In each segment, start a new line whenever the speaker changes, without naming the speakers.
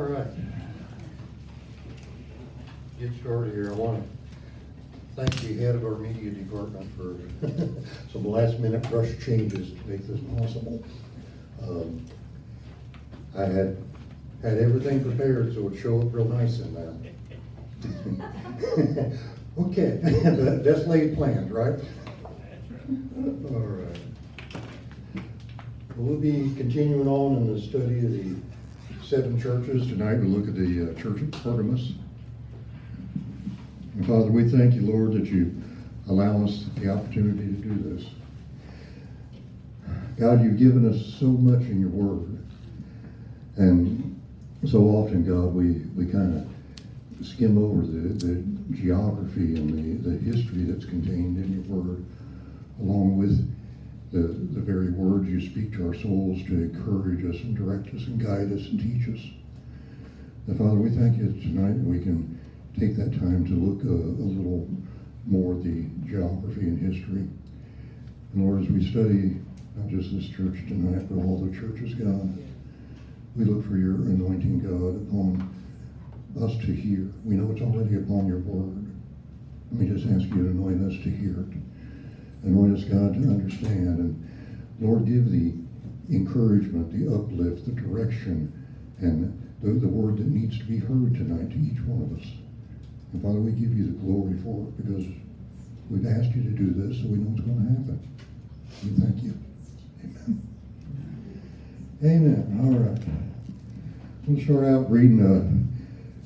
All right. Get started here. I want to thank the head of our media department for some last minute rush changes to make this possible. Um, I had, had everything prepared so it'd show up real nice in that. Okay, That- that's laid plans, right? All right. We'll be continuing on in the study of the seven churches. Tonight we look at the uh, Church of Pergamus. And Father, we thank you, Lord, that you allow us the opportunity to do this. God, you've given us so much in your word. And so often, God, we, we kind of skim over the, the geography and the, the history that's contained in your word, along with the, the very words you speak to our souls to encourage us and direct us and guide us and teach us. And Father, we thank you tonight we can take that time to look a, a little more at the geography and history. And Lord, as we study not just this church tonight, but all the churches, God, we look for your anointing, God, upon us to hear. We know it's already upon your word. Let me just ask you to anoint us to hear it. Anoint us, God, to understand. And Lord, give the encouragement, the uplift, the direction, and the, the word that needs to be heard tonight to each one of us. And Father, we give you the glory for it because we've asked you to do this, so we know it's going to happen. We thank you. Amen. Amen. All right. We'll start out reading uh,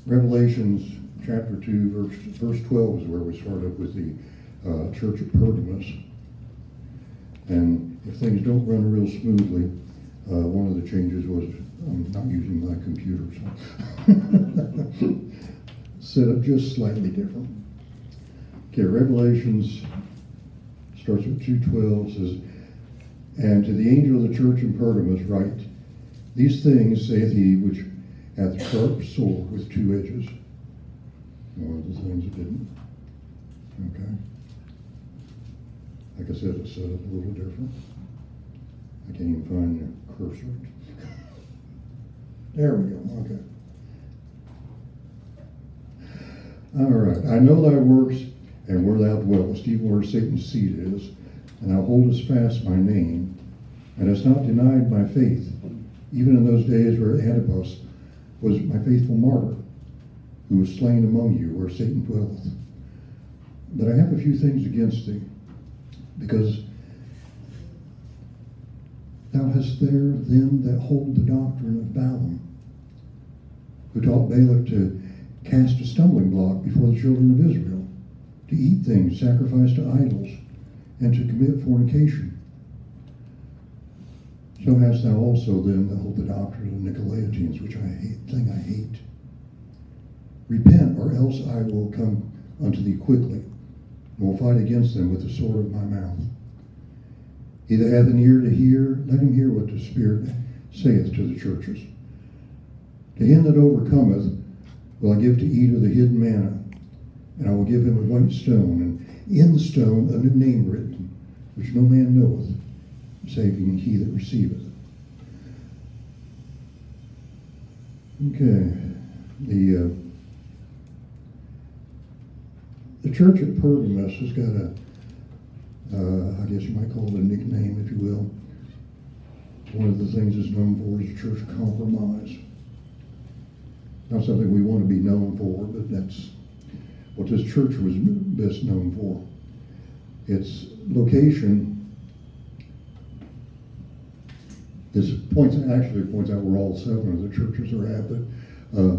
Revelations chapter 2, verse, verse 12 is where we start up with the uh, church at Pergamus. And if things don't run real smoothly, uh, one of the changes was I'm not using my computer, so set up just slightly different. Okay, Revelations starts with 2.12, says, And to the angel of the church in Pergamus write, These things saith he which hath sharp sword with two edges. One of the things it didn't. Okay. Like I said, it's a little different. I can't even find the cursor. There we go, okay. All right, I know thy works and where thou dwellest, even where Satan's seat is, and thou holdest fast my name, and hast not denied my faith, even in those days where Antipas was my faithful martyr, who was slain among you where Satan dwelleth. But I have a few things against thee, because thou hast there them that hold the doctrine of Balaam, who taught Balak to cast a stumbling block before the children of Israel, to eat things sacrificed to idols, and to commit fornication. So hast thou also them that hold the doctrine of Nicolaitans, which I hate, thing I hate. Repent, or else I will come unto thee quickly, will fight against them with the sword of my mouth. He that hath an ear to hear, let him hear what the Spirit saith to the churches. To him that overcometh will I give to eat of the hidden manna, and I will give him a white stone, and in the stone a new name written, which no man knoweth, saving he that receiveth. Okay, the uh, the church at Pergamus has got a, uh, I guess you might call it a nickname, if you will. One of the things it's known for is church compromise. Not something we want to be known for, but that's what this church was best known for. Its location this points actually points out where all seven of the churches are at. But uh,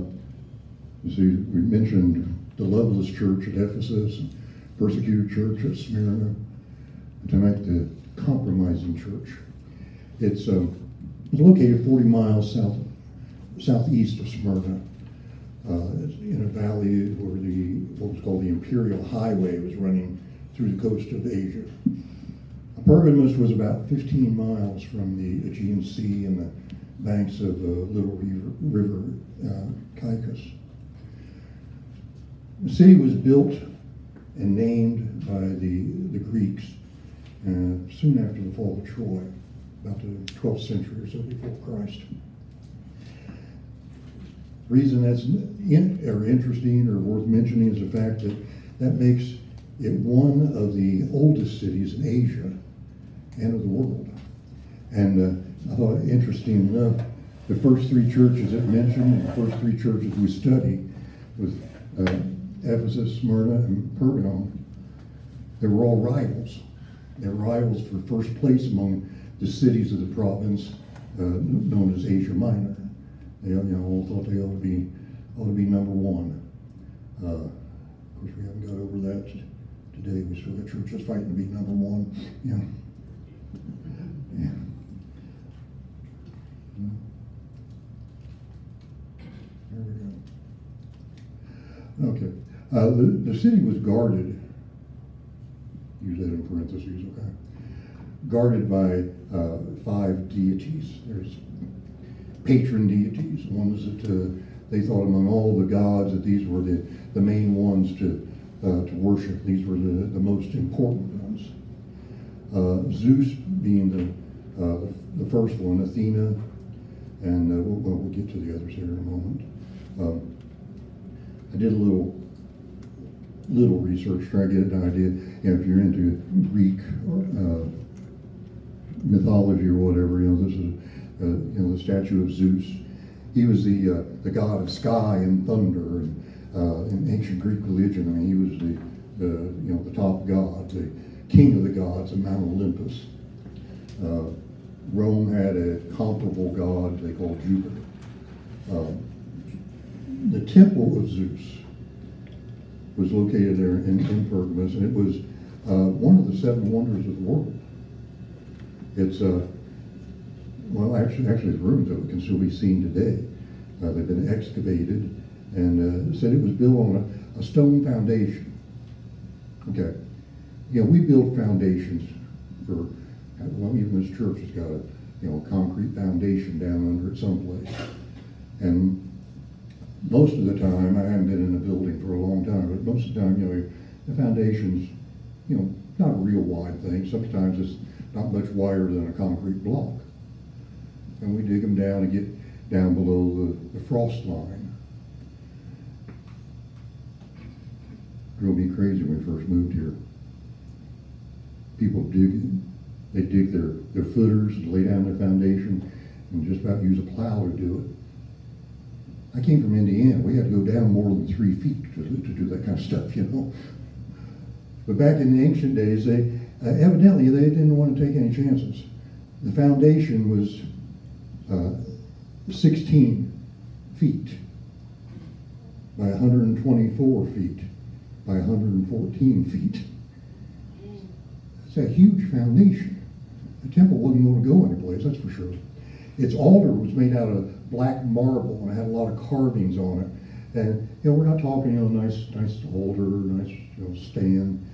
you see, we mentioned the Loveless Church at Ephesus, and persecuted church at Smyrna, and tonight the compromising church. It's, uh, located 40 miles south southeast of Smyrna. Uh, in a valley where the what was called the Imperial Highway was running through the coast of Asia. Pergamus was about 15 miles from the Aegean Sea and the banks of the Little River, river uh, Caicus. The city was built and named by the, the Greeks uh, soon after the fall of Troy, about the 12th century or so before Christ. The reason that's in, or interesting or worth mentioning is the fact that that makes it one of the oldest cities in Asia and of the world. And uh, I thought interesting enough, the first three churches it mentioned, the first three churches we study was uh, Ephesus, Smyrna, and Pergamum, they were all rivals. They were rivals for first place among the cities of the province uh, known as Asia Minor. They you know, all thought they ought to be ought to be number one. Uh, of course, we haven't got over that today. We still got churches fighting to be number one. Know. Yeah. There we go. Okay. Uh, the, the city was guarded. Use that in parentheses, okay. Guarded by uh, five deities. There's patron deities, ones that uh, they thought among all the gods that these were the, the main ones to, uh, to worship. These were the, the most important ones. Uh, Zeus being the, uh, the, the, first one, Athena, and we'll, we'll, get to the others here in a moment. Um, I did a little little research, try to get an idea. You know, if you're into Greek uh, mythology or whatever, you know, this is uh, you know, the statue of Zeus. He was the uh, the god of sky and thunder, and uh, in ancient Greek religion, I mean, he was the, you know the top god, the king of the gods of Mount Olympus. Rome had a comparable god they called Jupiter. the temple of Zeus was located there in, in Pergamus, and it was uh, one of the seven wonders of the world. It's uh, well, actually, actually, the ruins of it can still be seen today. Uh, they've been excavated, and uh, said it was built on a, a, stone foundation. Okay, you know, we build foundations for. Well, even this church has got a you know concrete foundation down under it someplace, and most of the time, I haven't been in a building for a long time, but most of the time, you know, the foundation's, you know, not a real wide thing. Sometimes it's not much wider than a concrete block and we dig them down and get down below the, the frost line. Drove me crazy when we first moved here. People dig, they dig their, their footers, lay down their foundation, and just about use a plow to do it. I came from Indiana. We had to go down more than three feet to, to do that kind of stuff, you know. But back in the ancient days, they uh, evidently they didn't want to take any chances. The foundation was uh, 16 feet by 124 feet by 114 feet. It's a huge foundation. The temple wasn't going to go anyplace, that's for sure. Its altar was made out of black marble and it had a lot of carvings on it. And you know, we're not talking, you know, nice, nice altar, nice, you know, stand,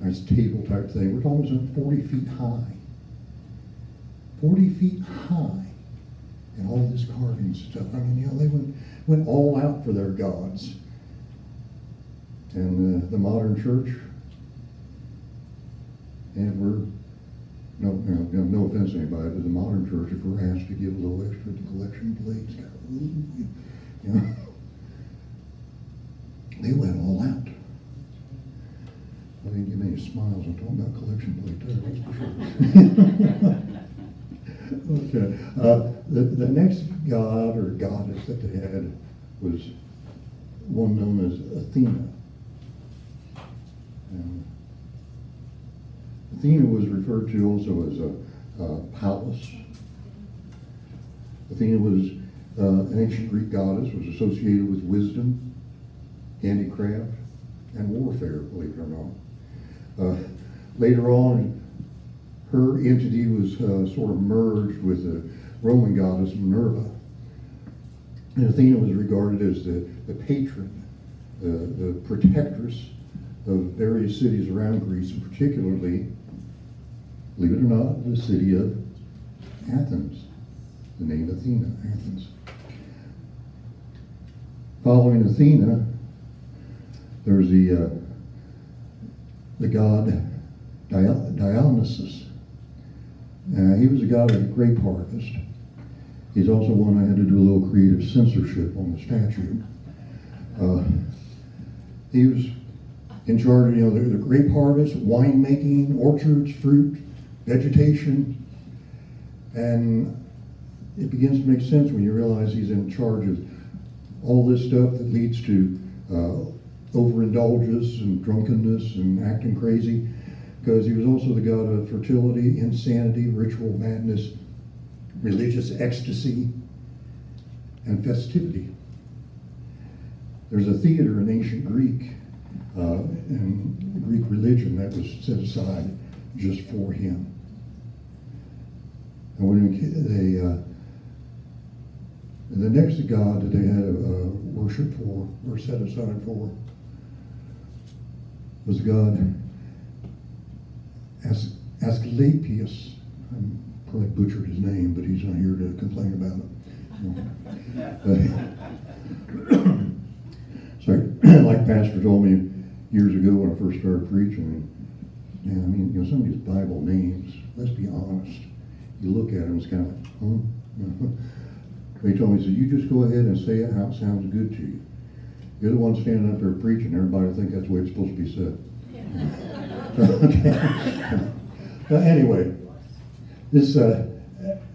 nice table type thing. We're talking about 40 feet high. 40 feet high and all this carving stuff. I mean, you know, they went, went all out for their gods. And uh, the modern church, and we're, no, no, no offense to anybody, but the modern church, if we're asked to give a little extra to collection plates, you know, they went all out. I mean, you any smiles. I'm talking about collection plate there, that's for sure. Okay. Uh, the, the next god or goddess that they had was one known as Athena. And Athena was referred to also as a, a Pallas. Athena was uh, an ancient Greek goddess, was associated with wisdom, handicraft, and warfare, believe it or not. Uh, later on, her entity was uh, sort of merged with the Roman goddess Minerva. And Athena was regarded as the, the patron, the, the protectress of various cities around Greece, particularly, believe it or not, the city of Athens, the name Athena, Athens. Following Athena, there's the uh, the god Dionysus. Uh, he was a god of the grape harvest. He's also one I had to do a little creative censorship on the statue. Uh, he was in charge of you know the, the grape harvest, winemaking, orchards, fruit, vegetation, and it begins to make sense when you realize he's in charge of all this stuff that leads to uh, overindulgence and drunkenness and acting crazy, because he was also the god of fertility, insanity, ritual madness, religious ecstasy, and festivity. There's a theater in ancient Greek uh, and Greek religion that was set aside just for him. And when they, uh, the next god that they had uh, worship for or set aside for was God As- Asclepius. I probably butchered his name, but he's not here to complain about it. Sorry, like Pastor told me years ago when I first started preaching, yeah, I mean, you know, some of these Bible names, let's be honest, you look at them, it's kind of like, huh? He told me, he said, you just go ahead and say it how it sounds good to you. You're the one standing up there preaching, everybody think that's the way it's supposed to be said. so, okay. anyway, this uh,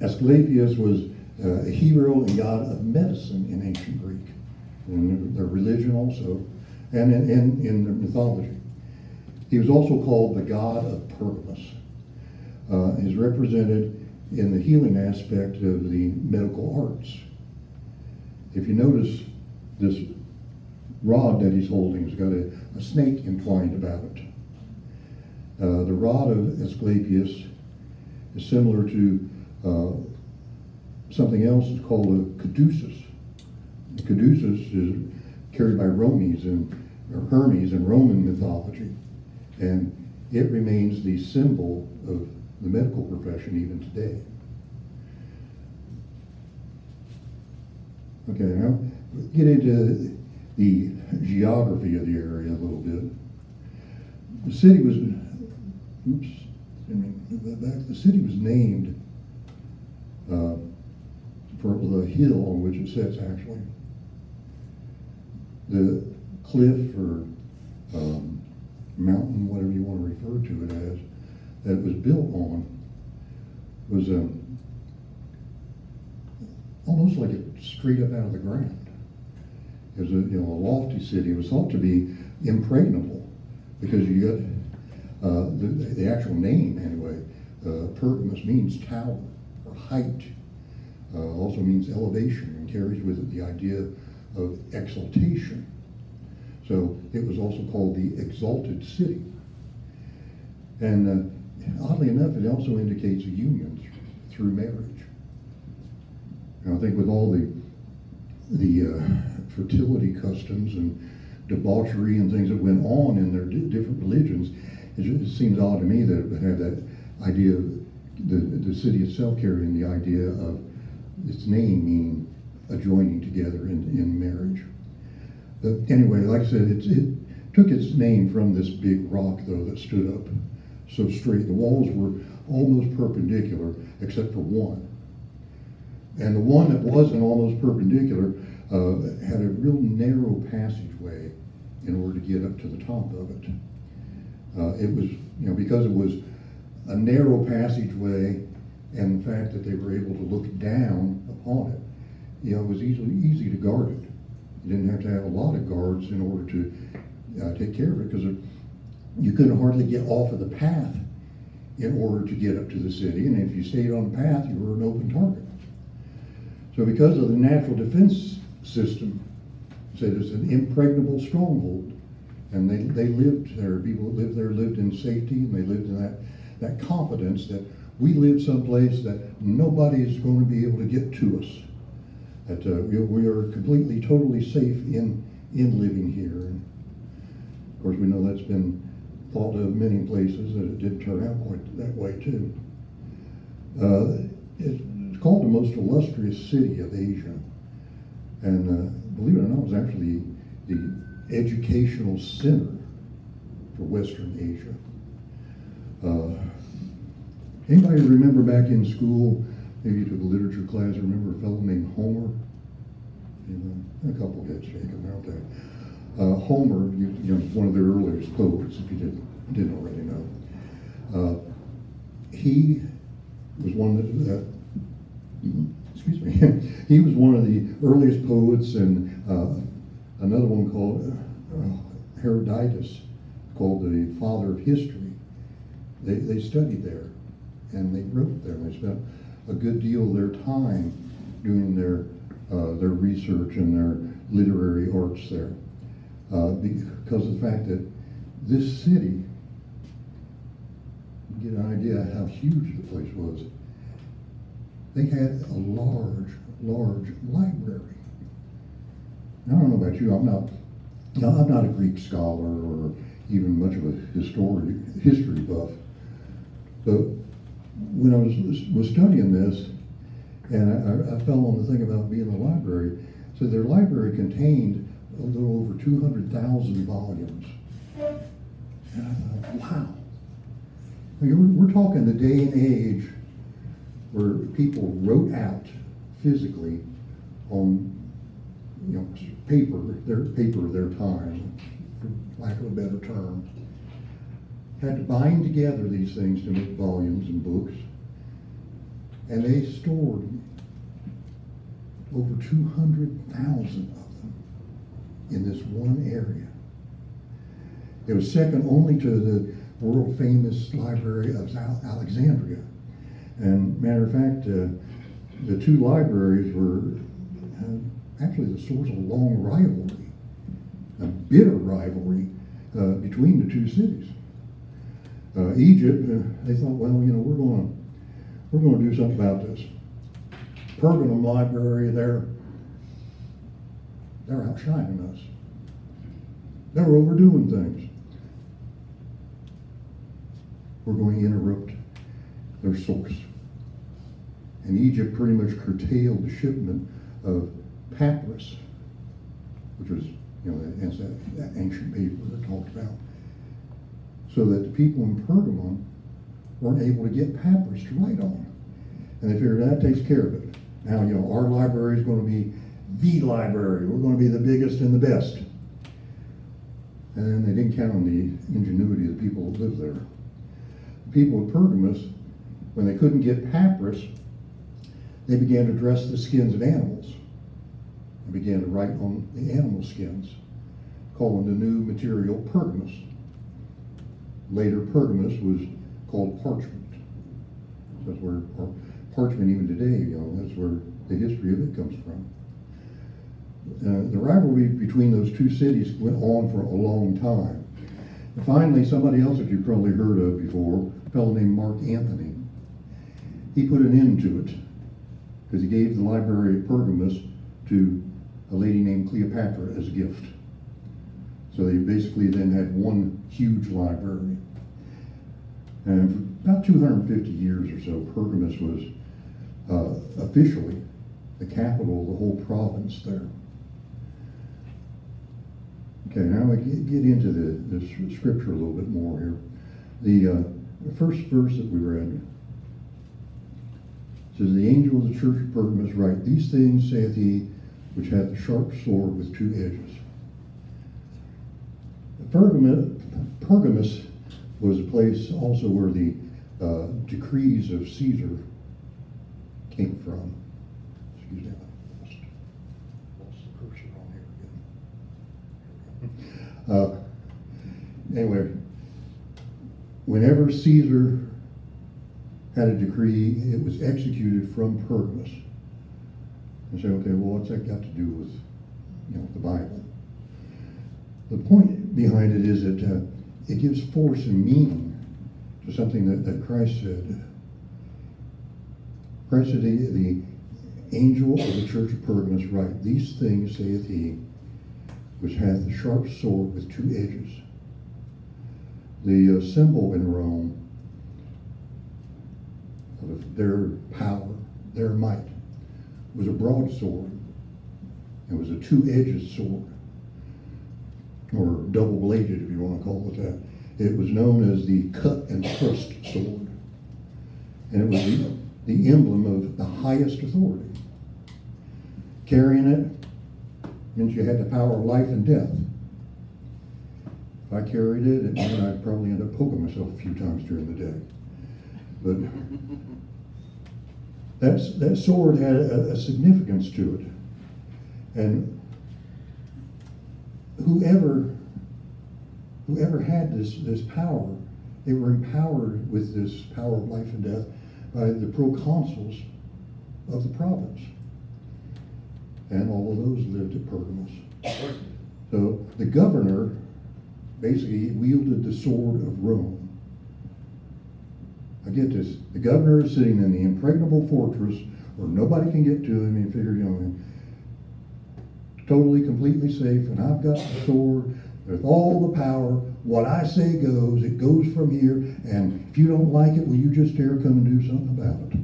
Asclepius was uh, a hero and god of medicine in ancient Greek, and their religion also, and in, in, in their mythology. He was also called the god of Pergamus. Uh, is represented in the healing aspect of the medical arts. If you notice, this rod that he's holding has got a, a snake entwined about it. Uh, the rod of Asclepius is similar to uh, something else It's called a caduceus. The caduceus is carried by and Hermes in Roman mythology, and it remains the symbol of the medical profession even today. Okay, now get into the geography of the area a little bit. The city was, oops, back. The city was named uh, for the hill on which it sits, actually. The cliff or um, mountain, whatever you want to refer to it as, that it was built on was um, almost like it straight up out of the ground. It was a you know a lofty city. It was thought to be impregnable because you got uh, the, the actual name anyway. Uh, Pergamus means tower or height. Uh, also means elevation and carries with it the idea of exaltation. So it was also called the exalted city. And uh, oddly enough, it also indicates a union th- through marriage. And I think with all the the uh, fertility customs and debauchery and things that went on in their different religions, it, just, seems odd to me that it would have that idea of the, the city itself carrying the idea of its name meaning adjoining together in, in marriage. Anyway, like I said, it, it took its name from this big rock, though, that stood up so straight. The walls were almost perpendicular, except for one. And the one that wasn't almost perpendicular uh, had a real narrow passageway in order to get up to the top of it. Uh, it was, you know, because it was a narrow passageway and the fact that they were able to look down upon it, you know, it was easily easy to guard it. Didn't have to have a lot of guards in order to uh, take care of it because you couldn't hardly get off of the path in order to get up to the city. And if you stayed on the path, you were an open target. So because of the natural defense system, said it's an impregnable stronghold. And they, they lived there, people that lived there lived in safety, and they lived in that, that confidence that we live someplace that nobody is going to be able to get to us. That uh, we, we are completely, totally safe in, in living here. And of course, we know that's been thought of many places that it didn't turn out that way, too. Uh, it's called the most illustrious city of Asia. And uh, believe it or not, it was actually the educational center for Western Asia. Uh, anybody remember back in school Maybe you took a literature class, remember a fellow named Homer? You know, a couple heads shaking out there. Uh, Homer, you, you know, one of their earliest poets, if you didn't, didn't already know. Uh, he was one that, that excuse me, he was one of the earliest poets, and uh, another one called uh, Herodotus, called the father of history. They, they studied there, and they wrote there. and They spent a good deal of their time doing their uh, their research and their literary arts there, uh, because of the fact that this city, get an idea how huge the place was. They had a large, large library. Now, I don't know about you. I'm not. I'm not a Greek scholar or even much of a history history buff, but when I was was studying this, and I, I fell on the thing about being a library. So their library contained a little over 200,000 volumes. And I thought, wow. I mean, we're, we're talking the day and age where people wrote out physically on you know paper their paper their time, for lack of a better term, had to bind together these things to make volumes and books and they stored over 200,000 of them in this one area. It was second only to the world famous Library of Alexandria. And matter of fact, uh, the two libraries were uh, actually the source of a long rivalry, a bitter rivalry uh, between the two cities. Uh, Egypt, uh, they thought, well, you know, we're going to we're going to do something about this. Pergamum Library, they're, they're outshining us. They're overdoing things. We're going to interrupt their source. And Egypt pretty much curtailed the shipment of papyrus, which was, you know, that ancient paper that talked about, so that the people in Pergamum weren't able to get papyrus to write on. And they figured that takes care of it. Now, you know, our library is going to be the library. We're going to be the biggest and the best. And they didn't count on the ingenuity of the people who lived there. The people of Pergamus, when they couldn't get papyrus, they began to dress the skins of animals and began to write on the animal skins, calling the new material Pergamus. Later, Pergamus was called parchment. That's where parchment even today, you know, that's where the history of it comes from. Uh, the rivalry between those two cities went on for a long time. And finally, somebody else that you've probably heard of before, a fellow named Mark Antony, he put an end to it because he gave the library of Pergamus to a lady named Cleopatra as a gift. So they basically then had one huge library. And for about 250 years or so, Pergamus was uh, officially the capital of the whole province there. Okay, now I get, into the, the scripture a little bit more here. The, uh, first verse that we read says, The angel of the church of Pergamus write, These things saith he which hath a sharp sword with two edges. Pergamus, Pergamus was a place also where the uh, decrees of Caesar came from. Excuse me, I lost, lost the cursor on here again. Uh, anyway, whenever Caesar had a decree, it was executed from Pergamus. And say, okay, well, what's that got to do with, you know, the Bible? The point behind it is that uh, it gives force and meaning to something that, that Christ said. Christ said, the, the angel of the church of Pergamos write, These things saith he, which hath a sharp sword with two edges. The uh, symbol in Rome of their power, their might, was a broadsword. It was a two-edged sword or double bladed, if you want to call it that. It was known as the cut and thrust sword. And it was the emblem of the highest authority. Carrying it meant you had the power of life and death. If I carried it, it meant I'd probably end up poking myself a few times during the day. But that's, that sword had a, a significance to it. And whoever whoever had this, this power, they were empowered with this power of life and death by the proconsuls of the province. And all of those lived at Pergamus. So the governor basically wielded the sword of Rome. I get this. The governor is sitting in the impregnable fortress where nobody can get to him. and figure, you know, totally, completely safe, and I've got the sword with all the power. What I say goes. It goes from here. And if you don't like it, will you just dare come and do something about it?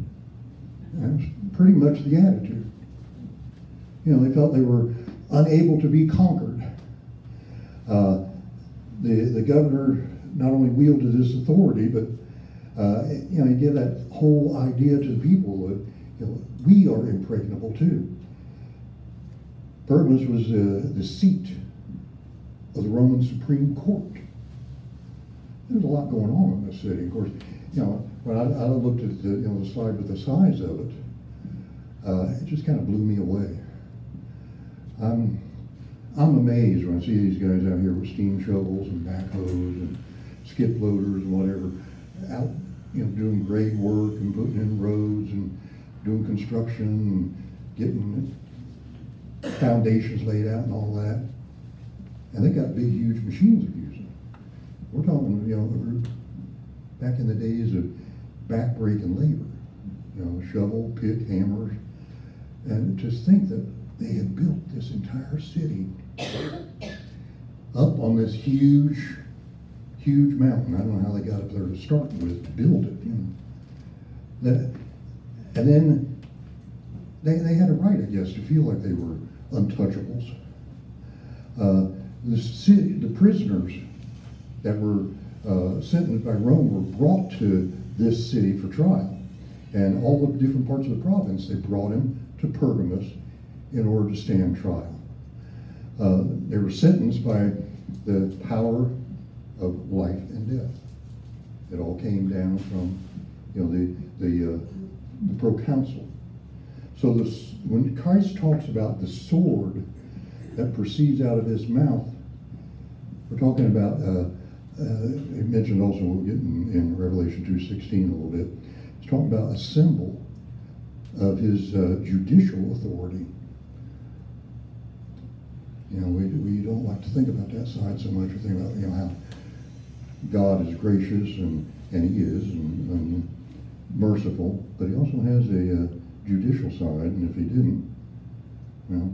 That's pretty much the attitude. You know, they felt they were unable to be conquered. Uh, the, the governor not only wielded this authority, but uh, you know, he gave that whole idea to the people that you know, we are impregnable too. Pergamus was uh, the seat of the Roman Supreme Court. There's a lot going on in this city. Of course, you know, when I, I looked at the, you know, the slide with the size of it, uh, it just kind of blew me away. I'm, I'm amazed when I see these guys out here with steam shovels and backhoes and skip loaders and whatever, out, you know, doing grade work and putting in roads and doing construction and getting foundations laid out and all that. And they got big, huge machines they're using. We're talking, you know, back in the days of backbreaking labor, you know, shovel, pick, hammers, and just think that they had built this entire city up on this huge, huge mountain. I don't know how they got up there to start with, to build it, you know. That, and then they, they had a right, I guess, to feel like they were untouchables. Uh, the, city, the prisoners that were uh, sentenced by Rome were brought to this city for trial. And all the different parts of the province, they brought him to Pergamus in order to stand trial. Uh, they were sentenced by the power of life and death. It all came down from, you know, the the, uh, the proconsul. So this, when Christ talks about the sword that proceeds out of his mouth, we're talking about, uh, uh, mentioned also, we'll get in, in Revelation 2.16 a little bit, it's talking about a symbol of his uh, judicial authority. You know, we, we don't like to think about that side so much. We think about, you know, how God is gracious, and, and he is, and, and merciful, but he also has a uh, judicial side, and if he didn't, well,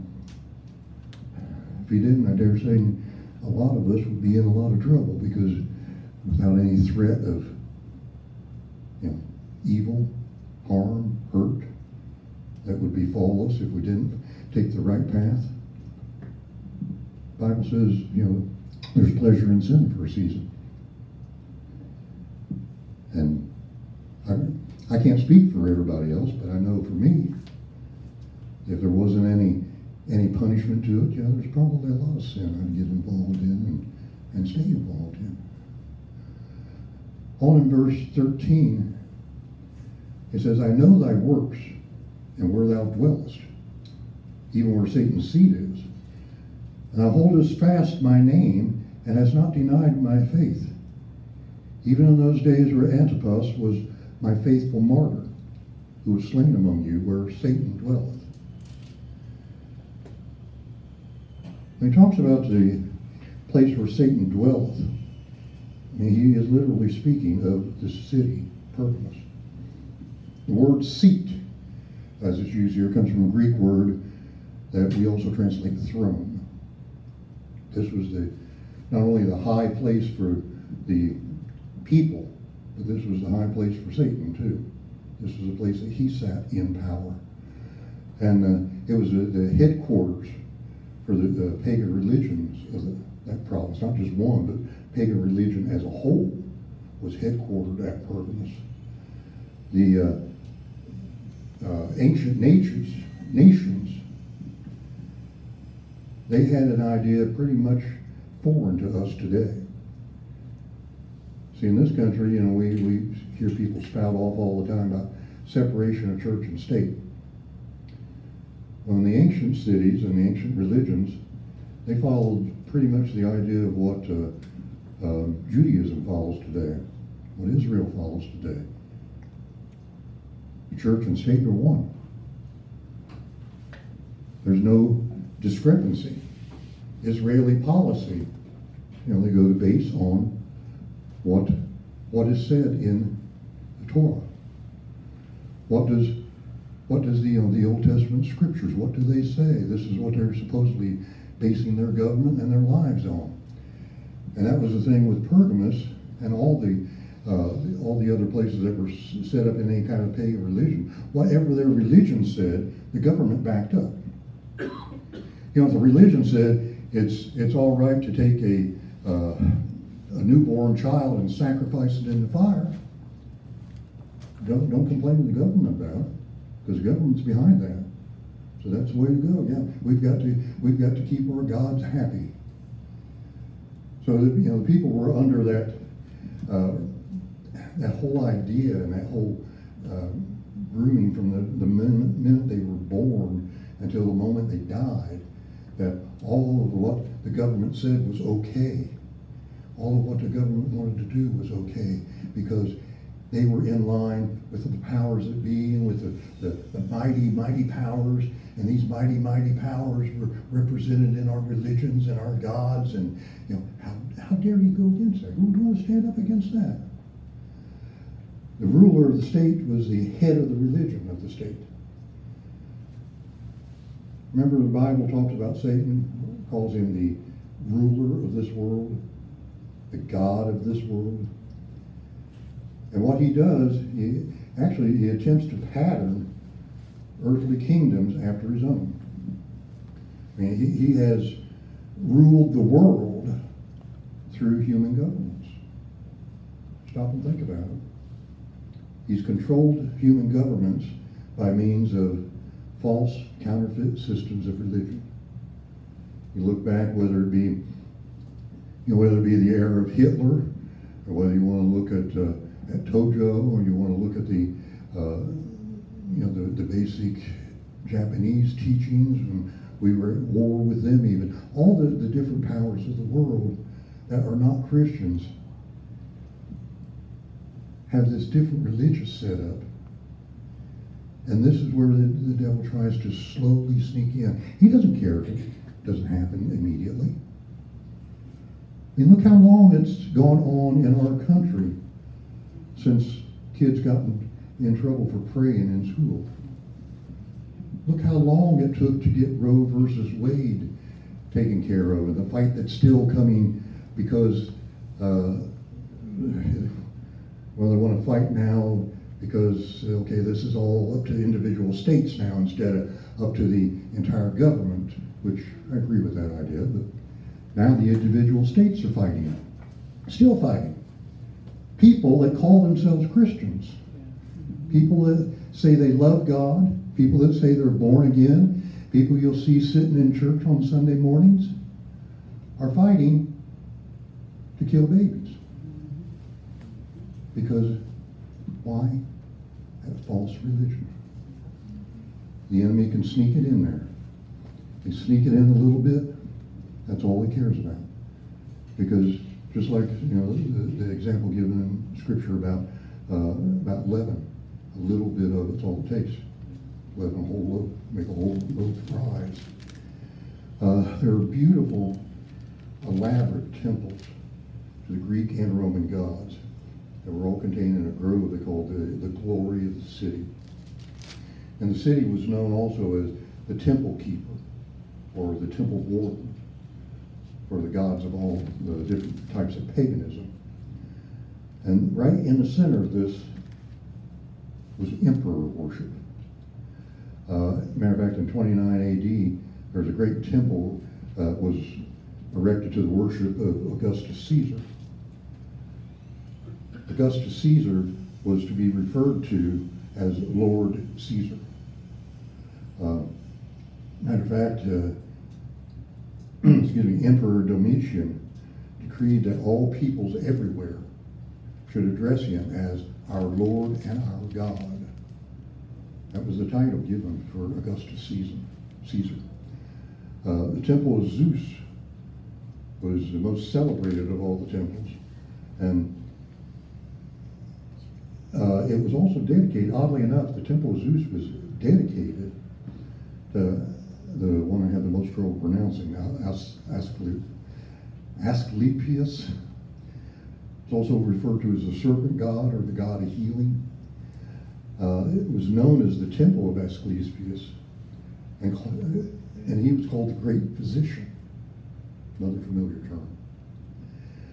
if he didn't, I dare say a lot of us would be in a lot of trouble because without any threat of you know, evil, harm, hurt, that would befall us if we didn't take the right path. Bible says, you know, there's pleasure in sin for a season. And I, I can't speak for everybody else, but I know for me, if there wasn't any any punishment to it, yeah, there's probably a lot of sin I'd get involved in and, and stay involved in. On in verse 13, it says, I know thy works and where thou dwellest, even where Satan's seat is. And thou holdest fast my name and hast not denied my faith. Even in those days where Antipas was my faithful martyr, who was slain among you, where Satan dwelleth. He talks about the place where Satan dwelleth, I mean, he is literally speaking of the city, Pergamus. The word seat, as it's used here, comes from a Greek word that we also translate throne. This was the not only the high place for the people, but this was the high place for Satan too. This was a place that he sat in power. And uh, it was the, the headquarters for the, the pagan religions of the, that province, not just one, but pagan religion as a whole was headquartered at Pergamus. The, uh, uh, ancient nations, nations, they had an idea pretty much foreign to us today. See, in this country, you know, we, we hear people spout off all the time about separation of church and state. Well, in the ancient cities and the ancient religions, they followed pretty much the idea of what uh, uh, Judaism follows today, what Israel follows today. The church and state are one. There's no discrepancy. Israeli policy, you know, they go to base on what what is said in the Torah. What does what does the the Old Testament scriptures? What do they say? This is what they're supposedly basing their government and their lives on. And that was the thing with Pergamus and all the uh, all the other places that were set up in any kind of pagan religion. Whatever their religion said, the government backed up. You know, the religion said it's it's all right to take a uh, a newborn child and sacrifice it in the fire, don't don't complain to the government about it because the government's behind that. So that's the way to go. Yeah, we've got to we've got to keep our gods happy. So that, you know, the people were under that uh, that whole idea and that whole uh, grooming from the, the minute, minute they were born until the moment they died, that all of what the government said was okay. All of what the government wanted to do was okay because they were in line with the powers that be and with the, the, the, mighty, mighty powers. And these mighty, mighty powers were represented in our religions and our gods. And, you know, how, how dare you go against that? Who would want to stand up against that? The ruler of the state was the head of the religion of the state. Remember the Bible talks about Satan, calls him the ruler of this world, the God of this world. And what he does, he actually he attempts to pattern earthly kingdoms after his own. I mean, he, he has ruled the world through human governments. Stop and think about it. He's controlled human governments by means of false counterfeit systems of religion. You look back, whether it be, you know, whether it be the era of Hitler, or whether you want to look at uh, at Tojo, or you want to look at the, uh, you know, the, the basic Japanese teachings, and we were at war with them even. All the, the different powers of the world that are not Christians have this different religious setup. And this is where the, the devil tries to slowly sneak in. He doesn't care if it doesn't happen immediately. Mean, look how long it's gone on in our country since kids got in trouble for praying in school. Look how long it took to get Roe versus Wade taken care of, and the fight that's still coming because, uh, well, they want to fight now because, okay, this is all up to individual states now instead of up to the entire government, which I agree with that idea, but now the individual states are fighting still fighting people that call themselves Christians, people that say they love God, people that say they're born again, people you'll see sitting in church on Sunday mornings, are fighting to kill babies. Because why? That false religion. The enemy can sneak it in there. They sneak it in a little bit, that's all he cares about. Because just like you know the, the example given in Scripture about uh, about leaven, a little bit of it's all it takes. Leaven a whole loaf, make a whole loaf rise. Uh, there are beautiful, elaborate temples to the Greek and Roman gods that were all contained in a grove they called the, the glory of the city. And the city was known also as the temple keeper or the temple warden for the gods of all the different types of paganism. And right in the center of this was emperor worship. Uh, matter of fact, in 29 AD, there's a great temple uh, was erected to the worship of Augustus Caesar. Augustus Caesar was to be referred to as Lord Caesar. Uh, matter of fact, uh, excuse me, Emperor Domitian decreed that all peoples everywhere should address him as our Lord and our God. That was the title given for Augustus Caesar. Caesar. Uh, the temple of Zeus was the most celebrated of all the temples, and uh, it was also dedicated. Oddly enough, the temple of Zeus was dedicated to the one I had the most trouble pronouncing, As- Asclepius. It's also referred to as the serpent god or the god of healing. Uh, it was known as the temple of Asclepius, and, and he was called the great physician, another familiar term.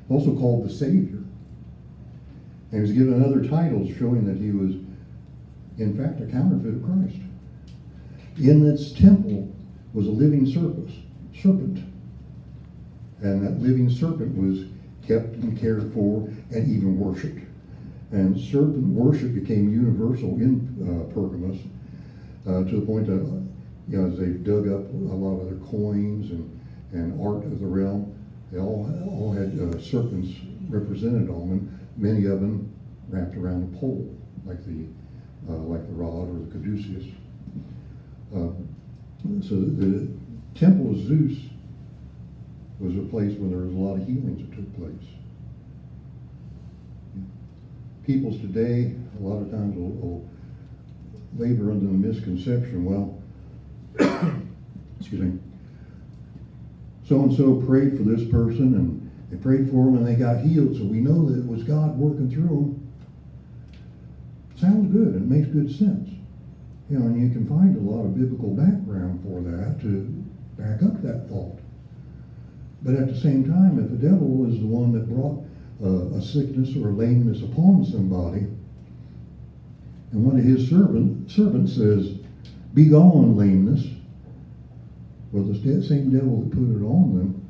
Also called the Savior. And he was given other titles showing that he was, in fact, a counterfeit of Christ. In this temple was a living serpent. And that living serpent was kept and cared for and even worshipped. And serpent worship became universal in uh, Pergamus uh, to the point that, you know, as they've dug up a lot of their coins and, and art of the realm, they all, all had uh, serpents represented on them, many of them wrapped around a pole, like the, uh, like the rod or the caduceus. So the temple of Zeus was a place where there was a lot of healings that took place. Peoples today, a lot of times, will, will labor under the misconception, well, excuse me, so and so prayed for this person and they prayed for them and they got healed, so we know that it was God working through them. Sounds good and it makes good sense. You know, and you can find a lot of biblical background for that to back up that thought. But at the same time, if the devil is the one that brought uh, a sickness or a lameness upon somebody, and one of his servant, servants says, Be gone, lameness, well, the same devil that put it on them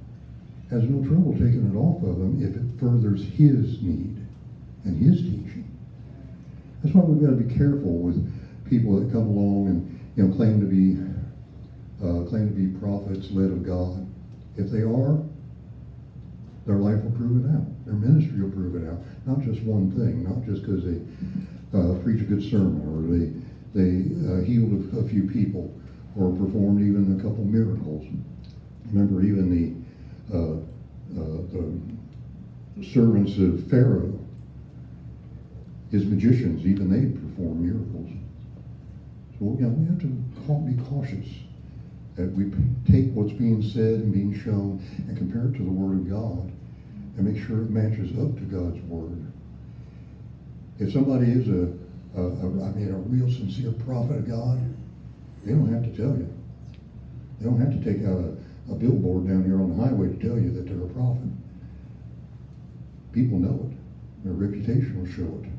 has no trouble taking it off of them if it furthers his need and his teaching. That's why we've got to be careful with people that come along and you know claim to be uh, claim to be prophets led of God. If they are, their life will prove it out. Their ministry will prove it out. Not just one thing, not just because they uh, preach a good sermon or they they uh, healed a, a, few people or performed even a couple miracles. Remember, even the uh, uh the servants of Pharaoh, his magicians, even they performed miracles. So again, we have to be cautious that we take what's being said and being shown and compare it to the Word of God and make sure it matches up to God's Word. If somebody is a, a, a I mean, a real sincere prophet of God, they don't have to tell you. They don't have to take out a, a billboard down here on the highway to tell you that they're a prophet. People know it. Their reputation will show it.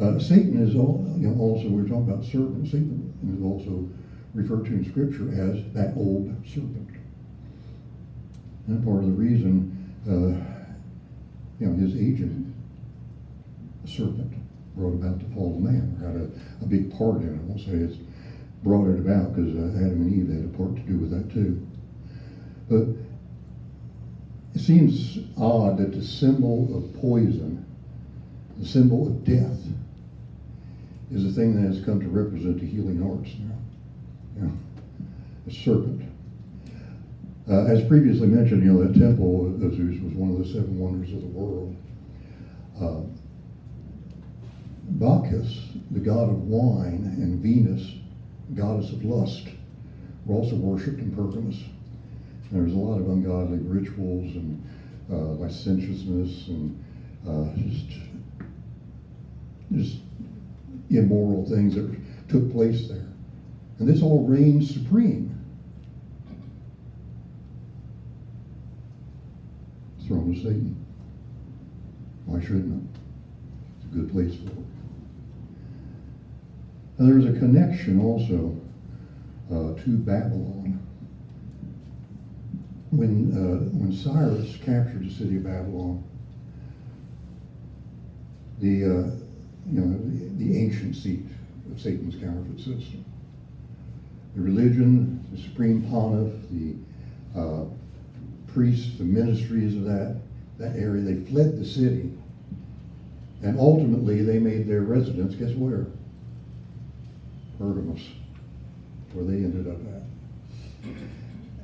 Uh, Satan is all, you know, also, we're talking about serpent. Satan is also referred to in Scripture as that old serpent. And part of the reason, uh, you know, his agent, serpent, brought about the fall of man, or had a, a big part in it. I won't say it's brought it about because uh, Adam and Eve had a part to do with that too. But it seems odd that the symbol of poison, the symbol of death, is the thing that has come to represent the healing arts now. Yeah. A serpent. Uh, as previously mentioned, you know, that temple of Zeus was one of the seven wonders of the world. Uh, Bacchus, the god of wine, and Venus, goddess of lust, were also worshipped in Pergamus. There was a lot of ungodly rituals and uh, licentiousness and uh, just, just immoral things that took place there. And this all reigns supreme. Throne of Satan. Why shouldn't it? It's a good place for it. And there's a connection also uh, to Babylon. When, uh, when Cyrus captured the city of Babylon, the, uh, you know, the, ancient seat of Satan's counterfeit system. the religion, the supreme pontiff, the uh, priests, the ministries of that, that area, they fled the city. And ultimately, they made their residence, guess where? Pergamos, where they ended up at.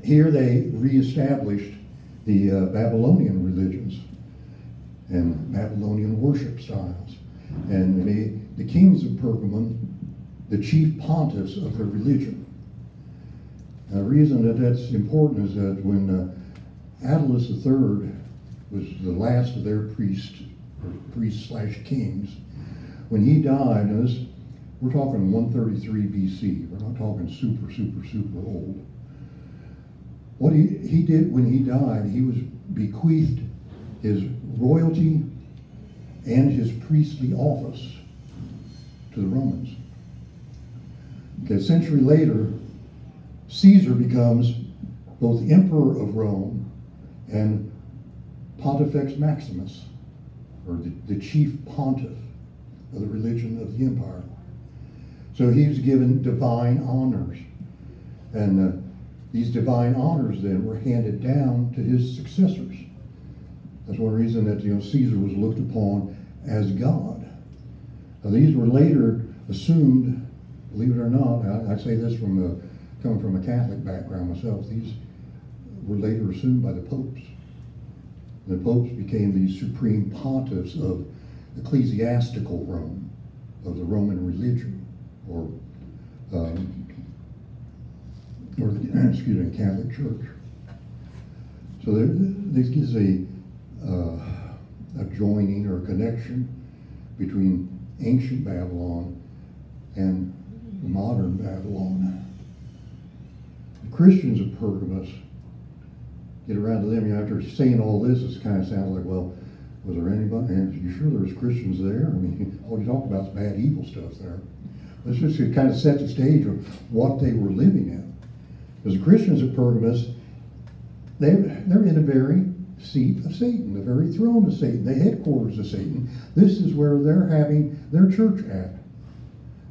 Here they reestablished the uh, Babylonian religions and Babylonian worship styles. And they, the kings of Pergamon, the chief pontiffs of their religion. the reason that that's important is that when uh, Attalus III was the last of their priests, or priests slash kings, when he died, and this, we're talking 133 BC, we're not talking super, super, super old. What he, he did when he died, he was bequeathed his royalty and his priestly office to the Romans. Okay, a century later, Caesar becomes both emperor of Rome and Pontifex Maximus, or the, the chief pontiff of the religion of the empire. So he was given divine honors. And uh, these divine honors then were handed down to his successors. That's one reason that you know Caesar was looked upon as God. Now, these were later assumed, believe it or not, I, I say this from a, coming from a Catholic background myself, these were later assumed by the popes. The popes became the supreme pontiffs of ecclesiastical Rome, of the Roman religion, or um, or the, excuse me, Catholic Church. So there, this gives a uh, a joining or a connection between ancient Babylon and modern Babylon. The Christians of Pergamos get around to them. You know, after saying all this, it kind of sounds like, well, was there anybody? And you sure there was Christians there? I mean, all you talk about is bad, evil stuff there. Let's just kind of set the stage of what they were living in. Because the Christians of Pergamos, they, they're in a very seat of Satan, the very throne of Satan, the headquarters of Satan. This is where they're having their church at.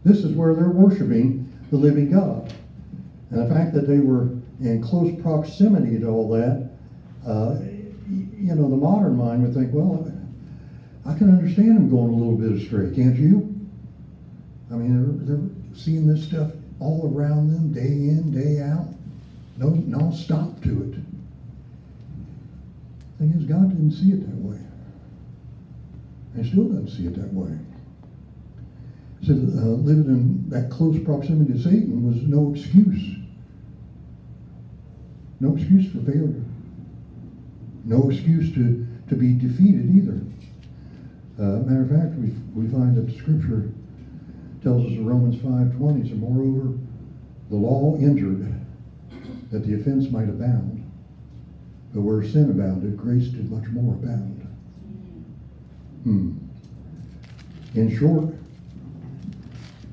This is where they're worshiping the living God. And the fact that they were in close proximity to all that, uh, you know, the modern mind would think, well, I can understand them going a little bit astray, can't you? I mean, they're, they're seeing this stuff all around them, day in, day out. No, no stop to it. Thing is, God didn't see it that way. And still doesn't see it that way. He uh, living in that close proximity to Satan was no excuse. No excuse for failure. No excuse to, to be defeated either. Uh, matter of fact, we, we find that the scripture tells us in Romans 5.20, so moreover, the law entered that the offense might abound. But where sin abounded, grace did much more abound. Hmm. In short,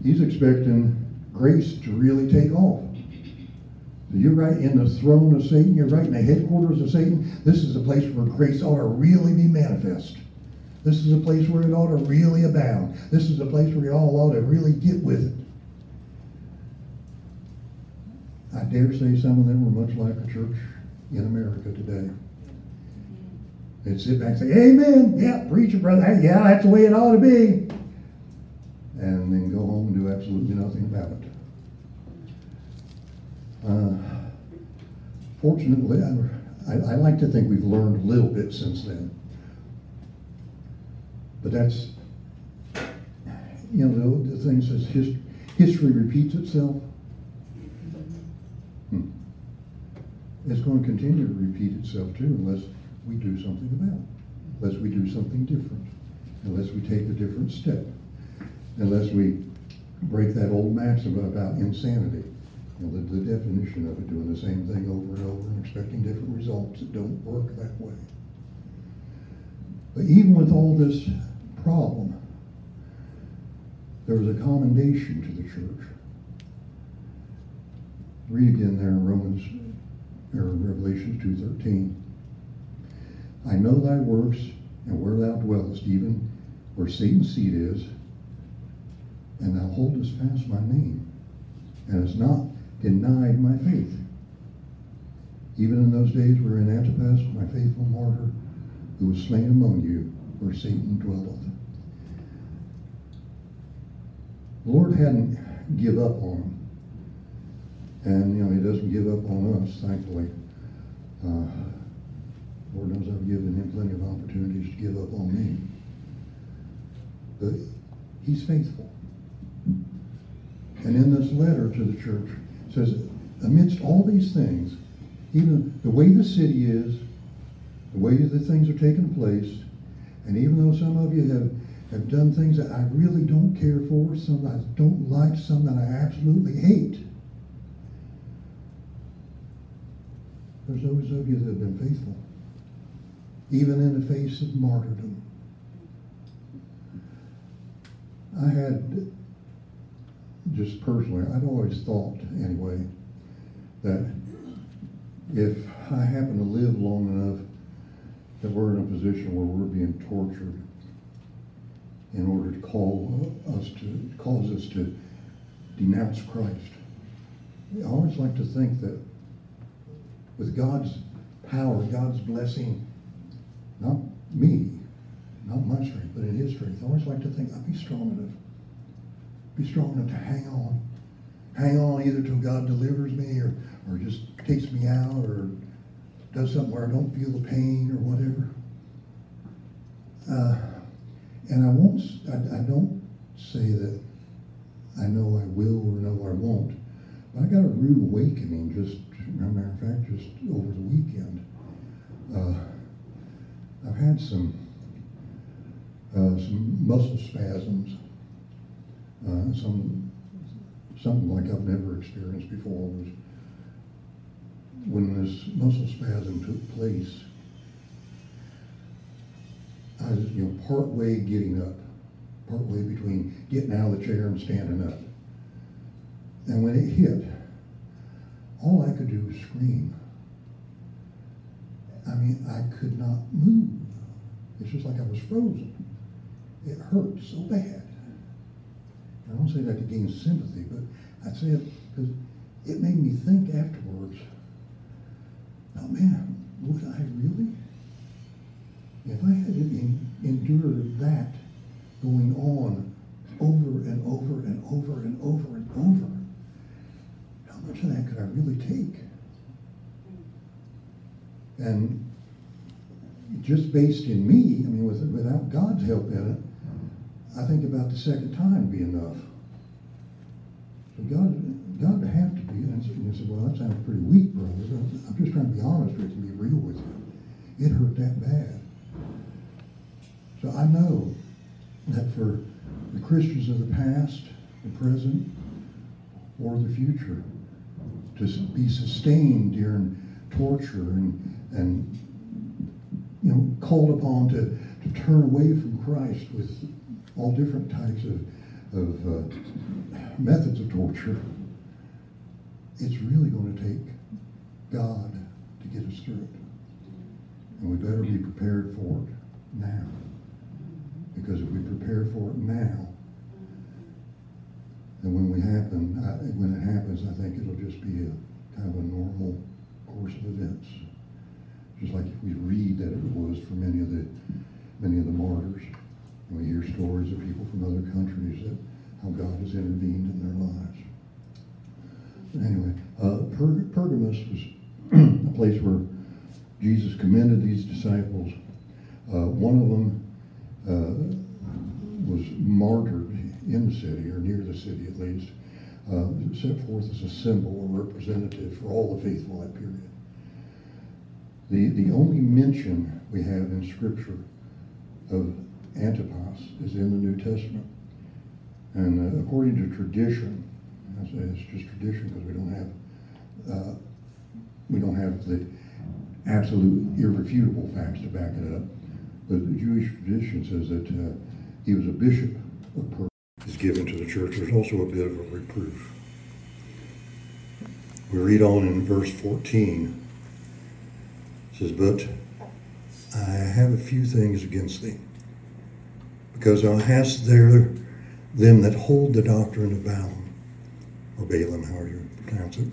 he's expecting grace to really take off. So you're right in the throne of Satan. You're right in the headquarters of Satan. This is a place where grace ought to really be manifest. This is a place where it ought to really abound. This is a place where you all ought to really get with it. I dare say some of them were much like the church in America today. They'd sit back and say, Amen. Yeah, preach it, brother. Yeah, that's the way it ought to be. And then go home and do absolutely nothing about it. Uh, fortunately, I, I, I like to think we've learned a little bit since then. But that's, you know, the, the thing says his, history repeats itself. It's going to continue to repeat itself too unless we do something about it, unless we do something different, unless we take a different step, unless we break that old maxim about insanity. You know, the, the definition of it, doing the same thing over and over and expecting different results. that don't work that way. But even with all this problem, there was a commendation to the church. Read again there in Romans or Revelation 2.13. I know thy works and where thou dwellest, even where Satan's seat is, and thou holdest fast my name, and hast not denied my faith. Even in those days were in Antipas, my faithful martyr, who was slain among you, where Satan dwelleth. The Lord hadn't give up on. And, you know, he doesn't give up on us, thankfully. Uh, Lord knows I've given him plenty of opportunities to give up on me. But he's faithful. And in this letter to the church, says, amidst all these things, even the way the city is, the way that things are taking place, and even though some of you have, have done things that I really don't care for, some that I don't like, some that I absolutely hate, there's those of you that have been faithful, even in the face of martyrdom. I had, just personally, I'd always thought, anyway, that if I happen to live long enough that we're in a position where we're being tortured in order to call us to cause us to denounce Christ. I always like to think that with God's power, God's blessing, not me, not my strength, but in His strength, I always like to think I'll be strong enough, be strong enough to hang on, hang on either till God delivers me or or just takes me out or does something where I don't feel the pain or whatever. Uh, and I won't, I, I, don't say that I know I will or know I won't. But I got a rude awakening just, a matter of fact, just over the weekend. Uh, I've had some uh, some muscle spasms, uh, some something like I've never experienced before. Was when this muscle spasm took place, I was, you know, part way getting up, part way between getting out of the chair and standing up. And when it hit, all I could do was scream. I mean, I could not move. It's just like I was frozen. It hurt so bad. I don't say that to gain sympathy, but I say it because it made me think afterwards Oh man, would I really? If I had to endure that going on over and over and over and over and over, much of that could I really take? And just based in me, I mean, with, without God's help in it, I think about the second time be enough. So God, God would have to be. And you said, well, that sounds pretty weak, brother. I'm just trying to be honest with you, be real with you. It hurt that bad. So I know that for the Christians of the past, the present, or the future, to be sustained during torture and, and you know, called upon to, to turn away from Christ with all different types of, of uh, methods of torture, it's really going to take God to get us through it. And we better be prepared for it now. Because if we prepare for it now, then when we happen, I, when it happens, I think it'll just be a kind of a normal course of events. Just like we read that it was for many of the many of the martyrs, and we hear stories of people from other countries that how God has intervened in their lives. Anyway, uh, per- Pergamos was a place where Jesus commended these disciples. Uh, one of them uh, was martyred in the city, or near the city at least, uh, set forth as a symbol or representative for all the faithful that period. The, the only mention we have in Scripture of Antipas is in the New Testament. And uh, according to tradition, I say it's just tradition because we don't have uh, we don't have the absolute irrefutable facts to back it up. But the Jewish tradition says that uh, he was a bishop of Persia. Is given to the church. There's also a bit of a reproof. We read on in verse 14. Says, But I have a few things against thee, because thou hast there them that hold the doctrine of Balaam, or Balaam, however you pronounce it,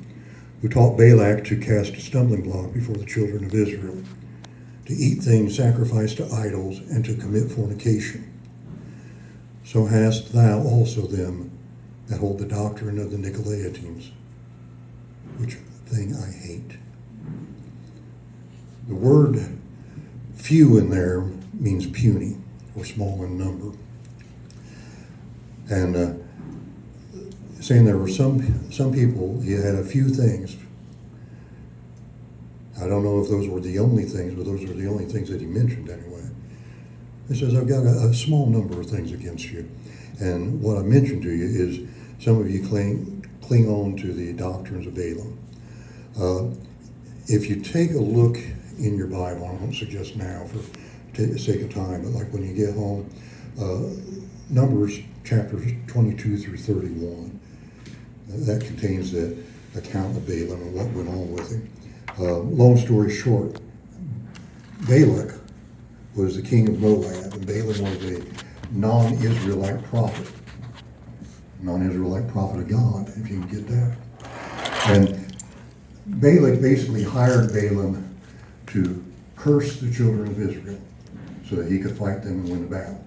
who taught Balak to cast a stumbling block before the children of Israel, to eat things sacrificed to idols, and to commit fornication. So hast thou also them that hold the doctrine of the Nicolaitans, which thing I hate. The word few in there means puny or small in number. And uh, saying there were some some people he had a few things. I don't know if those were the only things, but those were the only things that he mentioned anyway. He says, I've got a, a small number of things against you. And what I mentioned to you is some of you cling, cling on to the doctrines of Balaam. Uh, if you take a look in your Bible, I don't suggest now for the sake of time, but like when you get home, uh, Numbers chapters 22 through 31. That contains the account of Balaam and what went on with him. Uh, long story short, Balak was the king of Moab, and Balaam was a non Israelite prophet. Non Israelite prophet of God, if you get that. And Balak basically hired Balaam to curse the children of Israel so that he could fight them and win the battle.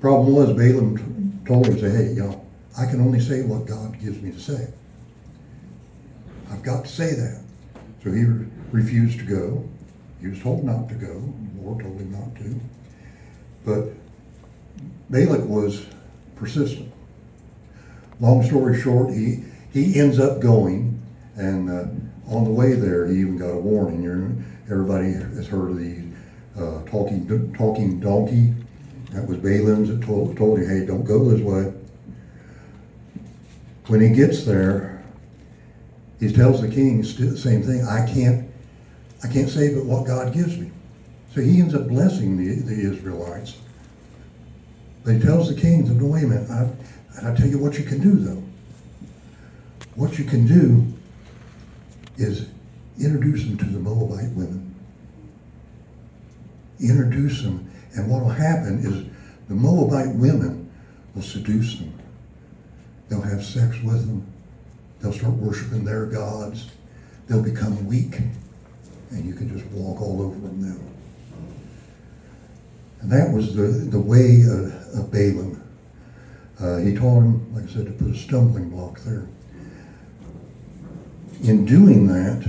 Problem was, Balaam told him, say, hey, you know, I can only say what God gives me to say. I've got to say that. So he re- refused to go. He was told not to go. The Lord told him not to. But Balak was persistent. Long story short, he, he ends up going, and uh, on the way there, he even got a warning. You're, everybody has heard of the uh, talking, talking donkey that was Balaam's that told, told him, hey, don't go this way. When he gets there, he tells the king the same thing. I can't, I can't say but what God gives me. So he ends up blessing the, the Israelites. But he tells the king, no, wait a minute, I, I tell you what you can do though. What you can do is introduce them to the Moabite women. Introduce them and what will happen is the Moabite women will seduce them. They'll have sex with them. They'll start worshiping their gods. They'll become weak. And you can just walk all over them then. And that was the, the way of, of Balaam. Uh, he taught him, like I said, to put a stumbling block there. In doing that,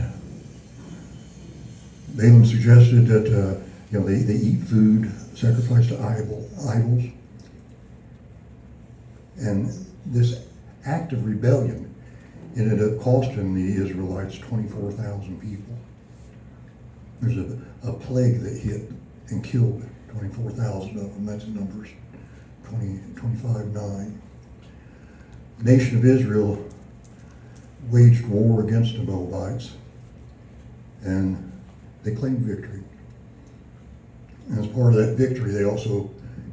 Balaam suggested that uh, you know they, they eat food sacrificed to idol, idols. And this act of rebellion ended up costing the Israelites 24,000 people. There's a, a plague that hit and killed 24,000 of them. That's Numbers 20, 25, 9. The nation of Israel waged war against the Moabites and they claimed victory. And as part of that victory, they also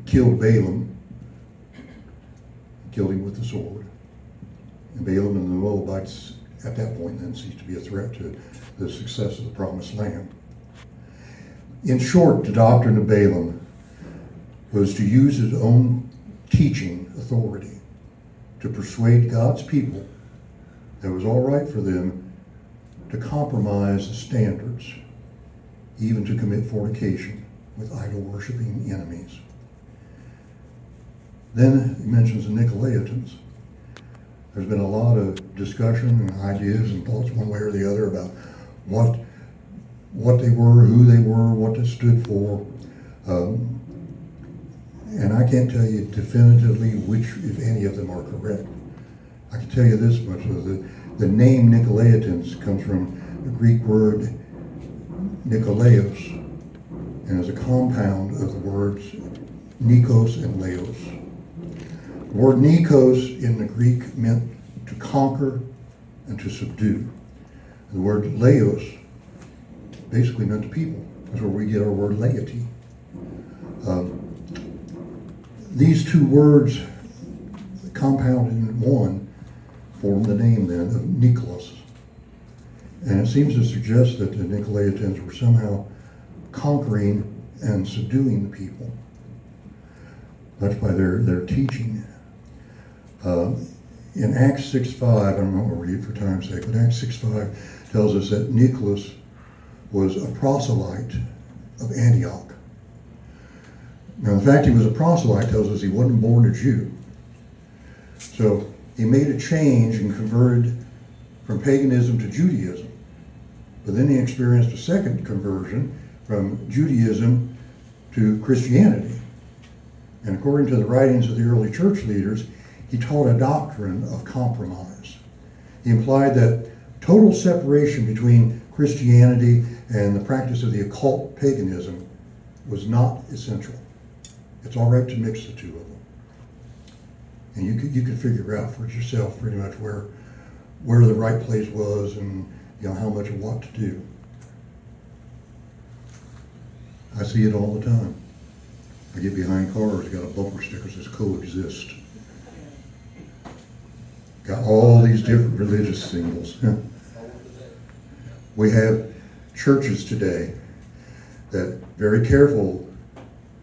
killed Balaam, killed him with the sword. And Balaam and the Moabites at that point then ceased to be a threat to the success of the promised land. In short, the doctrine of Balaam was to use his own teaching authority to persuade God's people that it was all right for them to compromise the standards, even to commit fornication with idol worshiping enemies. Then he mentions the Nicolaitans. There's been a lot of discussion and ideas and thoughts one way or the other about what what they were, who they were, what they stood for. Um, and I can't tell you definitively which, if any of them are correct. I can tell you this much: the, the name Nicolaitans comes from the Greek word Nikolaos, and is a compound of the words Nikos and Laos. The word Nikos in the Greek meant to conquer and to subdue. The word Laos basically meant people. That's where we get our word laity. Um, these two words compounded in one form the name then of Nicholas. And it seems to suggest that the Nicolaitans were somehow conquering and subduing the people. That's by their, their teaching. Uh, in Acts 6.5, I'm not going to read for time's sake, but Acts 6.5 tells us that Nicholas was a proselyte of Antioch. Now, the fact he was a proselyte tells us he wasn't born a Jew. So he made a change and converted from paganism to Judaism. But then he experienced a second conversion from Judaism to Christianity. And according to the writings of the early church leaders, he taught a doctrine of compromise. He implied that total separation between Christianity and the practice of the occult paganism was not essential. It's all right to mix the two of them. And you could, you could figure out for yourself pretty much where, where the right place was and you know how much of what to do. I see it all the time. I get behind cars, got a bumper sticker that says coexist. Got all these different religious symbols. we have churches today that very careful,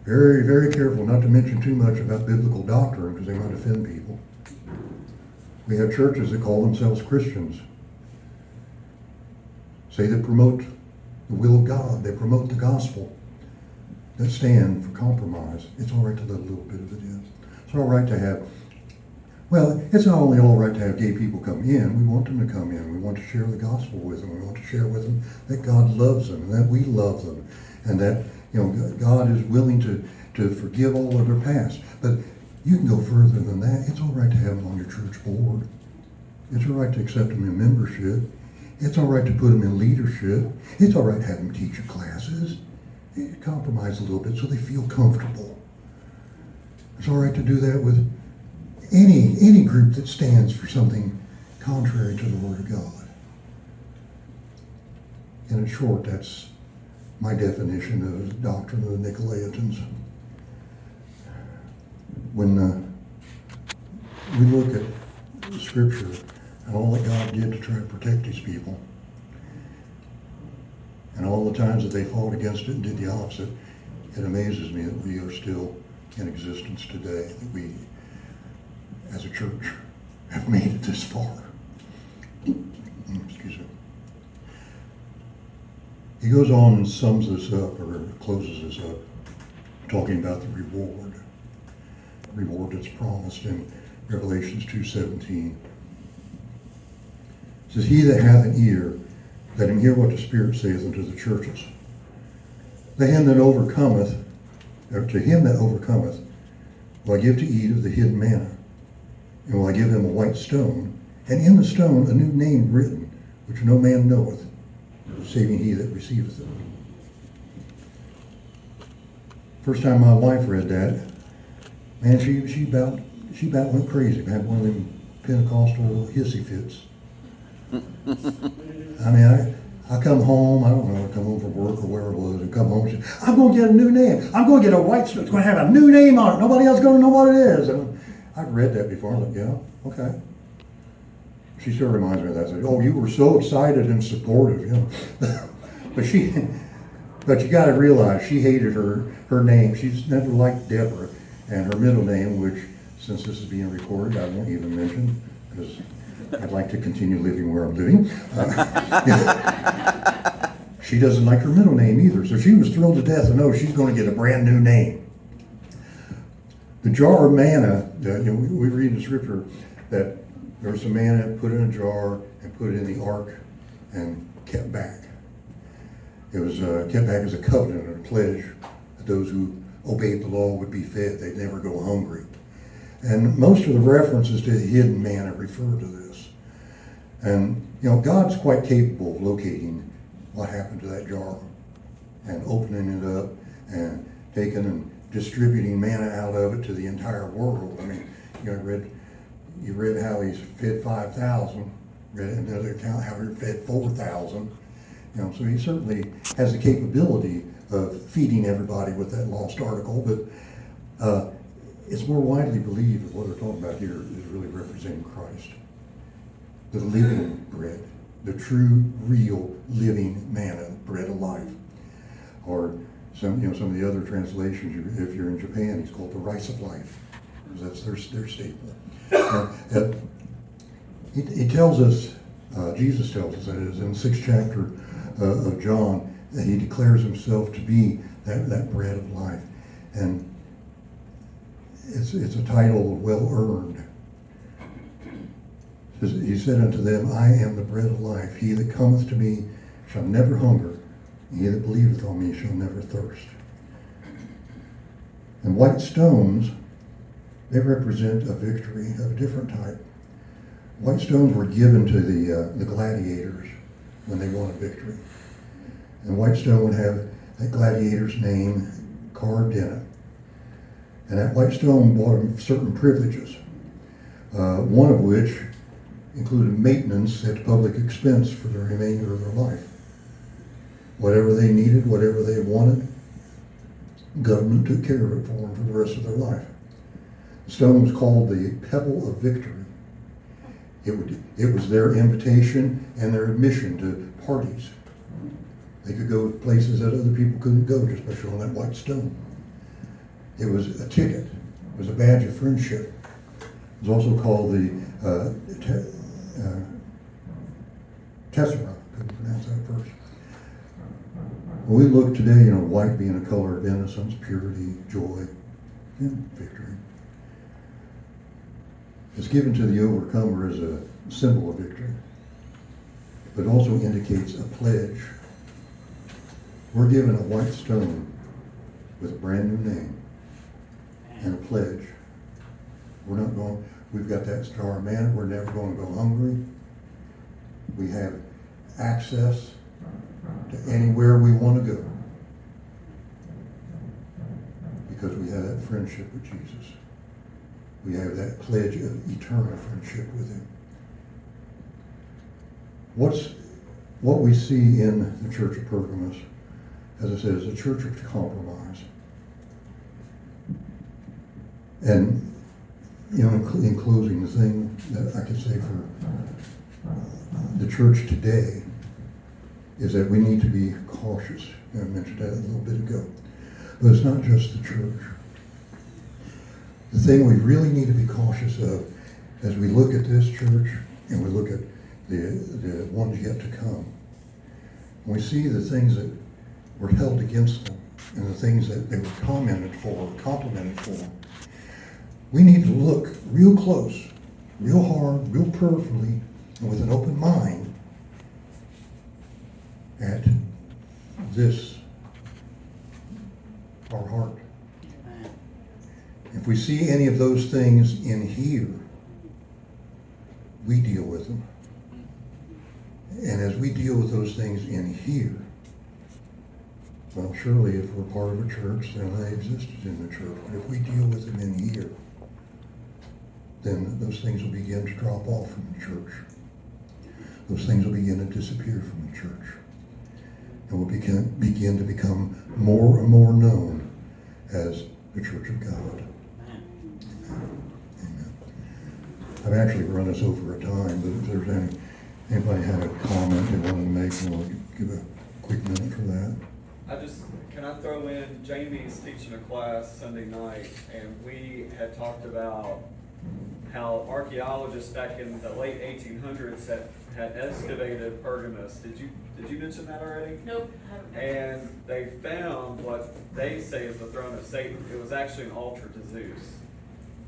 very, very careful not to mention too much about biblical doctrine because they might offend people. We have churches that call themselves Christians. Say they promote the will of God, they promote the gospel, that stand for compromise. It's all right to let a little bit of it in. It's all right to have well, it's not only all right to have gay people come in, we want them to come in. We want to share the gospel with them. We want to share with them that God loves them and that we love them and that, you know, God is willing to, to forgive all of their past. But you can go further than that. It's all right to have them on your church board. It's all right to accept them in membership. It's all right to put them in leadership. It's all right to have them teach your classes. Compromise a little bit so they feel comfortable. It's all right to do that with any any group that stands for something contrary to the Word of God. And in short, that's my definition of doctrine of the Nicolaitans. When uh, we look at Scripture and all that God did to try to protect His people, and all the times that they fought against it and did the opposite, it amazes me that we are still in existence today. That we as a church have made it this far. Excuse me. He goes on and sums this up or closes this up, talking about the reward. Reward that's promised in Revelations 2.17. It says, He that hath an ear, let him hear what the Spirit saith unto the churches. The him that overcometh, or to him that overcometh, will I give to eat of the hidden manna and will I give him a white stone, and in the stone a new name written, which no man knoweth, saving he that receiveth it. First time my wife read that, man, she she about she about went crazy. Had one of them Pentecostal hissy fits. I mean, I, I come home, I don't know, I come home from work or wherever it was, and come home and say, I'm going to get a new name. I'm going to get a white stone. It's going to have a new name on it. Nobody else is going to know what it is. And I've read that before. I'm like, yeah, okay. She still reminds me of that. Oh, you were so excited and supportive, you know. but she, but you got to realize she hated her her name. She's never liked Deborah, and her middle name, which since this is being recorded, I won't even mention because I'd like to continue living where I'm living. She doesn't like her middle name either, so she was thrilled to death to know she's going to get a brand new name the jar of manna, you know, we, we read in scripture that there was manna put in a jar and put it in the ark and kept back. It was uh, kept back as a covenant or a pledge that those who obeyed the law would be fed. They'd never go hungry. And most of the references to the hidden manna refer to this. And, you know, God's quite capable of locating what happened to that jar and opening it up and taking and distributing manna out of it to the entire world. I mean, you know, read you read how he's fed five thousand. Read another account how he fed four thousand. You know, so he certainly has the capability of feeding everybody with that lost article. But uh, it's more widely believed that what they're talking about here is really representing Christ, the living bread, the true, real, living manna, bread of life, or some, you know, some of the other translations, if you're in Japan, it's called the rice of life, because that's their, their staple. Uh, He, he tells us, uh, Jesus tells us that is in the sixth chapter uh, of John, that he declares himself to be that, that bread of life. And it's, it's a title well earned. He said unto them, I am the bread of life. He that cometh to me shall never hunger. He that believeth on me shall never thirst. And white stones, they represent a victory of a different type. White stones were given to the, uh, the gladiators when they won a victory. And white stone would have that gladiator's name carved in it. And that white stone brought them certain privileges, uh, one of which included maintenance at public expense for the remainder of their life. Whatever they needed, whatever they wanted, government took care of it for them for the rest of their life. Stone was called the pebble of victory. It, would, it was their invitation and their admission to parties. They could go places that other people couldn't go just by showing that white stone. It was a ticket. It was a badge of friendship. It was also called the uh, te- uh, tessera. Couldn't pronounce that first. When we look today, you know, white being a color of innocence, purity, joy, and victory. It's given to the overcomer as a symbol of victory, but also indicates a pledge. We're given a white stone with a brand new name and a pledge. We're not going, we've got that star man, we're never going to go hungry. We have access to anywhere we want to go because we have that friendship with Jesus. We have that pledge of eternal friendship with him. What's what we see in the Church of Pergamos, as I said, is a church of compromise. And you know, in, in closing, the thing that I can say for the church today is that we need to be cautious. I mentioned that a little bit ago. But it's not just the church. The thing we really need to be cautious of as we look at this church and we look at the, the ones yet to come, we see the things that were held against them and the things that they were commented for, complimented for, we need to look real close, real hard, real prayerfully, and with an open mind at this, our heart. If we see any of those things in here, we deal with them. And as we deal with those things in here, well, surely if we're part of a church, then they existed in the church. But if we deal with them in here, then those things will begin to drop off from the church. Those things will begin to disappear from the church. And will begin, begin to become more and more known as the church of God. Amen. I've actually run us over a time, but if there's any, anybody had a comment they wanted to make, we'll give a quick minute for that.
I just, can I throw in, Jamie's teaching a class Sunday night, and we had talked about how archaeologists back in the late eighteen hundreds had, had excavated Pergamus. Did you, did you mention that already?
Nope.
And they found what they say is the throne of Satan. It was actually an altar to Zeus.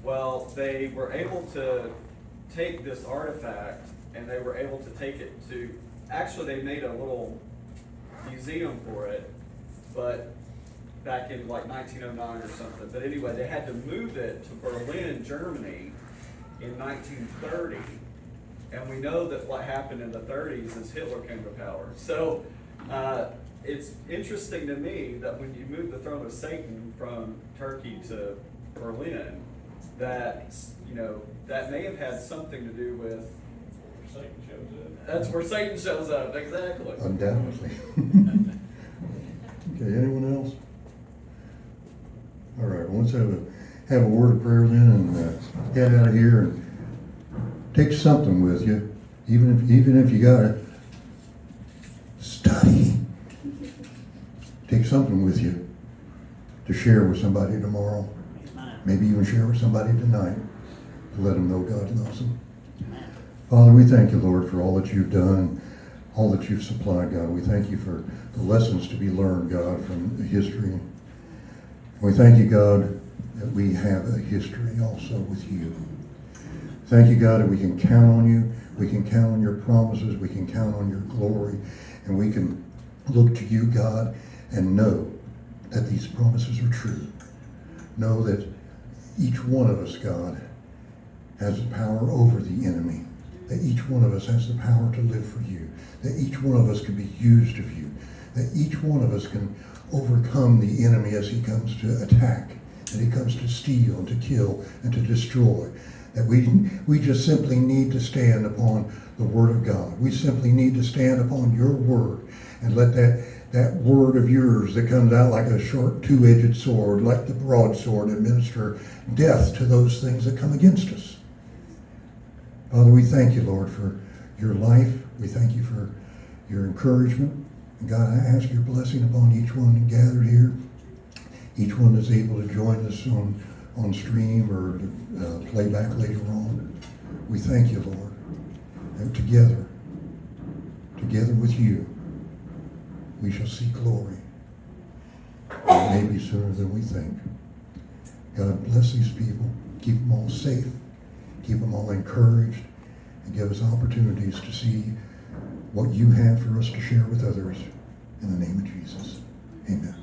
Well, they were able to take this artifact and they were able to take it to, actually, they made a little museum for it, but back in like 1909 or something. But anyway, they had to move it to Berlin, Germany in 1930. And we know that what happened in the 30s is Hitler came to power. So uh, it's interesting to me that when you move the throne of Satan from Turkey to Berlin, that you know that may have had something to do with.
Satan shows up.
That's where Satan shows up. Exactly.
Undoubtedly. Okay, anyone else? All right, well, let's have a, have a word of prayer then and uh, get out of here and take something with you, even if, even if you gotta study. Take something with you to share with somebody tomorrow. Maybe even share with somebody tonight to let them know God loves them. Father, we thank you, Lord, for all that you've done, all that you've supplied, God. We thank you for the lessons to be learned, God, from history. We thank you, God, that we have a history also with you. Thank you, God, that we can count on you. We can count on your promises. We can count on your glory. And we can look to you, God, and know that these promises are true. Know that each one of us, God, has the power over the enemy. That each one of us has the power to live for you. That each one of us can be used of you. That each one of us can overcome the enemy as he comes to attack. That he comes to steal and to kill and to destroy. That we, we just simply need to stand upon the Word of God. We simply need to stand upon your Word and let that, that Word of yours that comes out like a short two-edged sword, like the broadsword, administer death to those things that come against us. Father, we thank you, Lord, for your life. We thank you for your encouragement. God, I ask your blessing upon each one gathered here, each one that's able to join us on, on stream or uh, playback later on. We thank you, Lord. And together, together with you, we shall see glory. It may be sooner than we think. God bless these people. Keep them all safe. Keep them all encouraged. And give us opportunities to see what you have for us to share with others. In the name of Jesus. Amen.